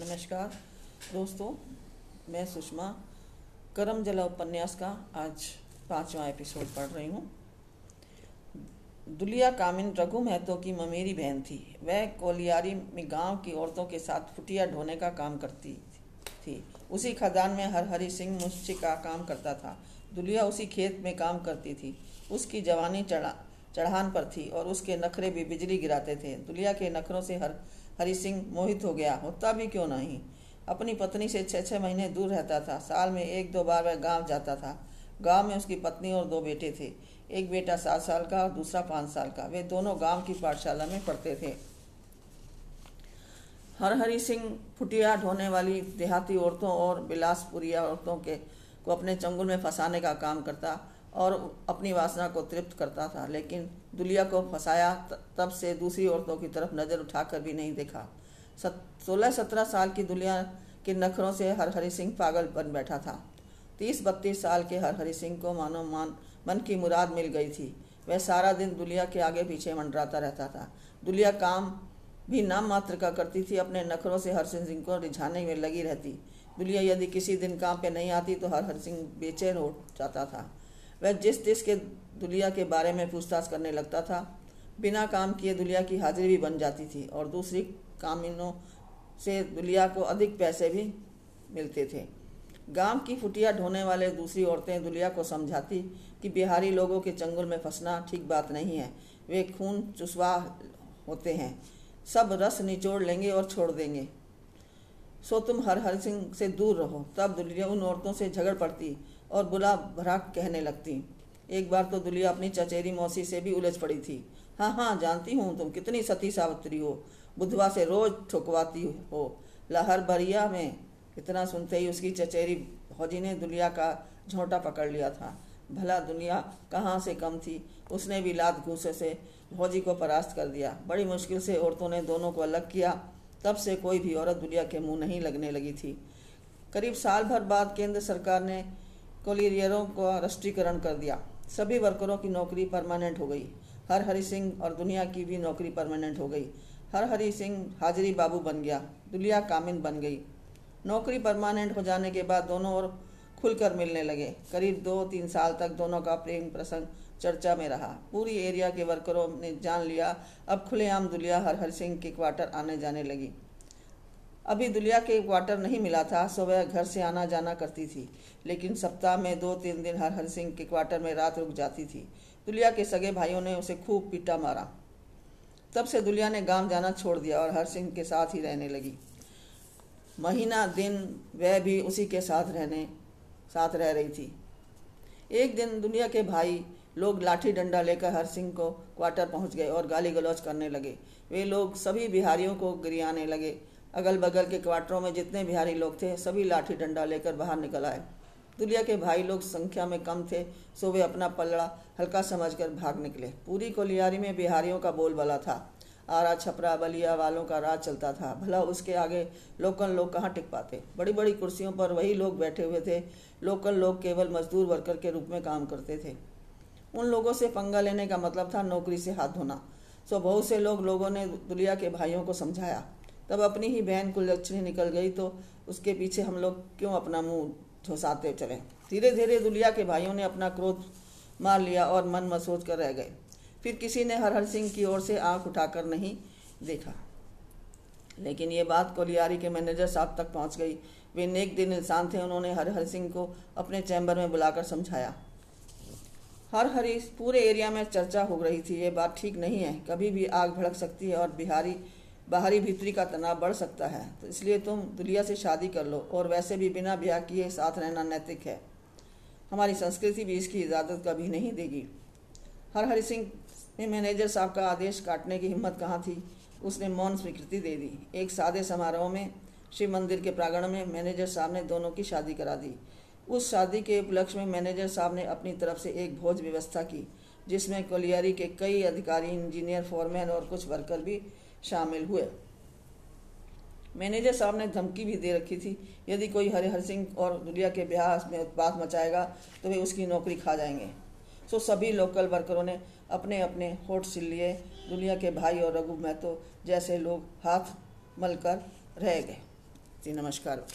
नमस्कार। दोस्तों, मैं सुषमा, करम जला उपन्यास का आज पांचवा एपिसोड पढ़ रही हूँ। दुलिया कामिन रघु महतो की ममेरी बहन थी। वह कोलियारी में गाँव की औरतों के साथ फुटिया ढोने का काम करती थी। उसी खदान में हर हरी सिंह मुश्ची का काम करता था। दुलिया उसी खेत में काम करती थी। उसकी जवानी चढ़ा चढ़ान पर थी और उसके नखरे भी बिजली गिराते थे। दुलिया के नखरों से हर, हरि सिंह मोहित हो गया। होता भी क्यों नहीं? अपनी पत्नी से छः छः महीने दूर रहता था। साल में एक, दो बार वह गाँव जाता था। गाँव में उसकी पत्नी और दो बेटे थे। एक बेटा सात साल का और दूसरा पाँच साल का। वे दोनों गाँव की पाठशाला में पढ़ते थे। हर हरि सिंह फुटिया ढोने वाली देहाती औरतों और बिलासपुरिया औरतों के, को अपने चंगुल में फंसाने का काम करता। और अपनी वासना को तृप्त करता था, लेकिन दुलिया को फंसाया तब से दूसरी औरतों की तरफ़ नज़र उठाकर भी नहीं देखा। सोलह सत्रह साल की दुलिया के नखरों से हर हरि सिंह पागल बन बैठा था। तीस बत्तीस साल के हर हरि सिंह को मानो मान, मन की मुराद मिल गई थी। वह सारा दिन दुलिया के आगे पीछे मंडराता रहता था। दुलिया काम भी नाम मात्र का करती थी, अपने नखरों से हर सिंह को रिझाने में लगी रहती। दुलिया यदि किसी दिन काम पे नहीं आती तो हर हर सिंह बेचैन हो जाता था। वह जिस जिस के दुलिया के बारे में पूछताछ करने लगता था, बिना काम किए दुलिया की हाजिरी भी बन जाती थी और दूसरी कामिनों से दुलिया को अधिक पैसे भी मिलते थे। गाँव की फुटिया ढोने वाले दूसरी औरतें दुलिया को समझाती कि बिहारी लोगों के चंगुल में फंसना ठीक बात नहीं है, वे खून चुसवा होते हैं। सब रस निचोड़ लेंगे और छोड़ देंगे। सो तुम हर हर सिंह से दूर रहो, तब दुलिया उन औरतों से झगड़ पड़ती और बुला भरा कहने लगती। एक बार तो दुलिया अपनी चचेरी मौसी से भी उलझ पड़ी थी। हाँ हाँ जानती हूँ तुम कितनी सती सावित्री हो। बुधवा से रोज ठुकवाती हो। लहर बरिया में इतना सुनते ही उसकी चचेरी फौजी ने दुलिया का झोंटा पकड़ लिया था। भला दुनिया कहाँ से कम थी? उसने भी लात घूसे से फौजी को परास्त कर दिया। बड़ी मुश्किल से औरतों ने दोनों को अलग किया। तब से कोई भी औरत दुनिया के मुँह नहीं लगने लगी थी। करीब साल भर बाद केंद्र सरकार ने कोलियरों का राष्ट्रीयकरण कर दिया। सभी वर्करों की नौकरी परमानेंट हो गई। हर हरि सिंह और दुनिया की भी नौकरी परमानेंट हो गई। हर हरि सिंह हाजिरी बाबू बन गया। दुलिया कामिन बन गई। नौकरी परमानेंट हो जाने के बाद दोनों और खुलकर मिलने लगे। करीब दो तीन साल तक दोनों का प्रेम प्रसंग चर्चा में रहा। पूरी एरिया के वर्करों ने जान लिया। अब खुलेआम दुलिया हर हर सिंह के क्वार्टर आने जाने लगी। अभी दुलिया के क्वार्टर नहीं मिला था, सो वह घर से आना जाना करती थी। लेकिन सप्ताह में दो तीन दिन हर हर सिंह के क्वार्टर में रात रुक जाती थी। दुलिया के सगे भाइयों ने उसे खूब पीटा मारा। तब से दुलिया ने गाँव जाना छोड़ दिया और हर सिंह के साथ ही रहने लगी। महीना दिन वह भी उसी के साथ रहने, साथ रह रही थी। एक दिन दुनिया के भाई लोग लाठी डंडा लेकर हर सिंह को क्वार्टर पहुँच गए और गाली गलौज करने लगे। वे लोग सभी बिहारियों को गिरियाने लगे। अगल बगल के क्वार्टरों में जितने बिहारी लोग थे, सभी लाठी डंडा लेकर बाहर निकल आए। दुलिया के भाई लोग संख्या में कम थे, सो वे अपना पलड़ा हल्का समझकर भाग निकले। पूरी कोलियारी में बिहारियों का बोलबाला था। आरा छपरा बलिया वालों का राज चलता था। भला उसके आगे लोकल लोग कहाँ टिक पाते? बड़ी बड़ी कुर्सियों पर वही लोग बैठे हुए थे। लोकल लोग केवल मजदूर वर्कर के रूप में काम करते थे। उन लोगों से पंगा लेने का मतलब था नौकरी से हाथ धोना। सो बहुत से लोग लोगों ने दुलिया के भाइयों को समझाया। तब अपनी ही बहन कुललक्ष्मी निकल गई तो उसके पीछे हम लोग क्यों अपना मुँह झोसाते चले? धीरे धीरे दुलिया के भाइयों ने अपना क्रोध मार लिया और मन में सोच कर रह गए। फिर किसी ने हर हर सिंह की ओर से आँख उठाकर नहीं देखा। लेकिन ये बात कोलियारी के मैनेजर साहब तक पहुँच गई। वे नेक दिन इंसान थे, उन्होंने हर हर सिंह को अपने चैम्बर में बुलाकर समझाया। हर हरी पूरे एरिया में चर्चा हो रही थी। ये बात ठीक नहीं है। कभी भी आग भड़क सकती है और बिहारी बाहरी भीतरी का तनाव बढ़ सकता है। तो इसलिए तुम दुलिया से शादी कर लो और वैसे भी बिना ब्याह किए साथ रहना नैतिक है। हमारी संस्कृति भी इसकी इजाज़त कभी नहीं देगी। हर हरि सिंह ने मैनेजर साहब का आदेश काटने की हिम्मत कहाँ थी? उसने मौन स्वीकृति दे दी। एक सादे समारोह में, शिव मंदिर के प्रांगण में मैनेजर साहब ने दोनों की शादी करा दी। उस शादी के उपलक्ष्य में मैनेजर साहब ने अपनी तरफ़ से एक भोज व्यवस्था की, जिसमें कोलियारी के कई अधिकारी, इंजीनियर, फोरमैन और कुछ वर्कर भी शामिल हुए। मैनेजर साहब ने धमकी भी दे रखी थी, यदि कोई हरिहर सिंह और दुलिया के ब्याह में उत्पात मचाएगा तो वे उसकी नौकरी खा जाएँगे। सो सभी लोकल वर्करों ने अपने अपने होट सिल लिए। दुनिया के भाई और रघु महतो जैसे लोग हाथ मलकर रह गए। जी, नमस्कार।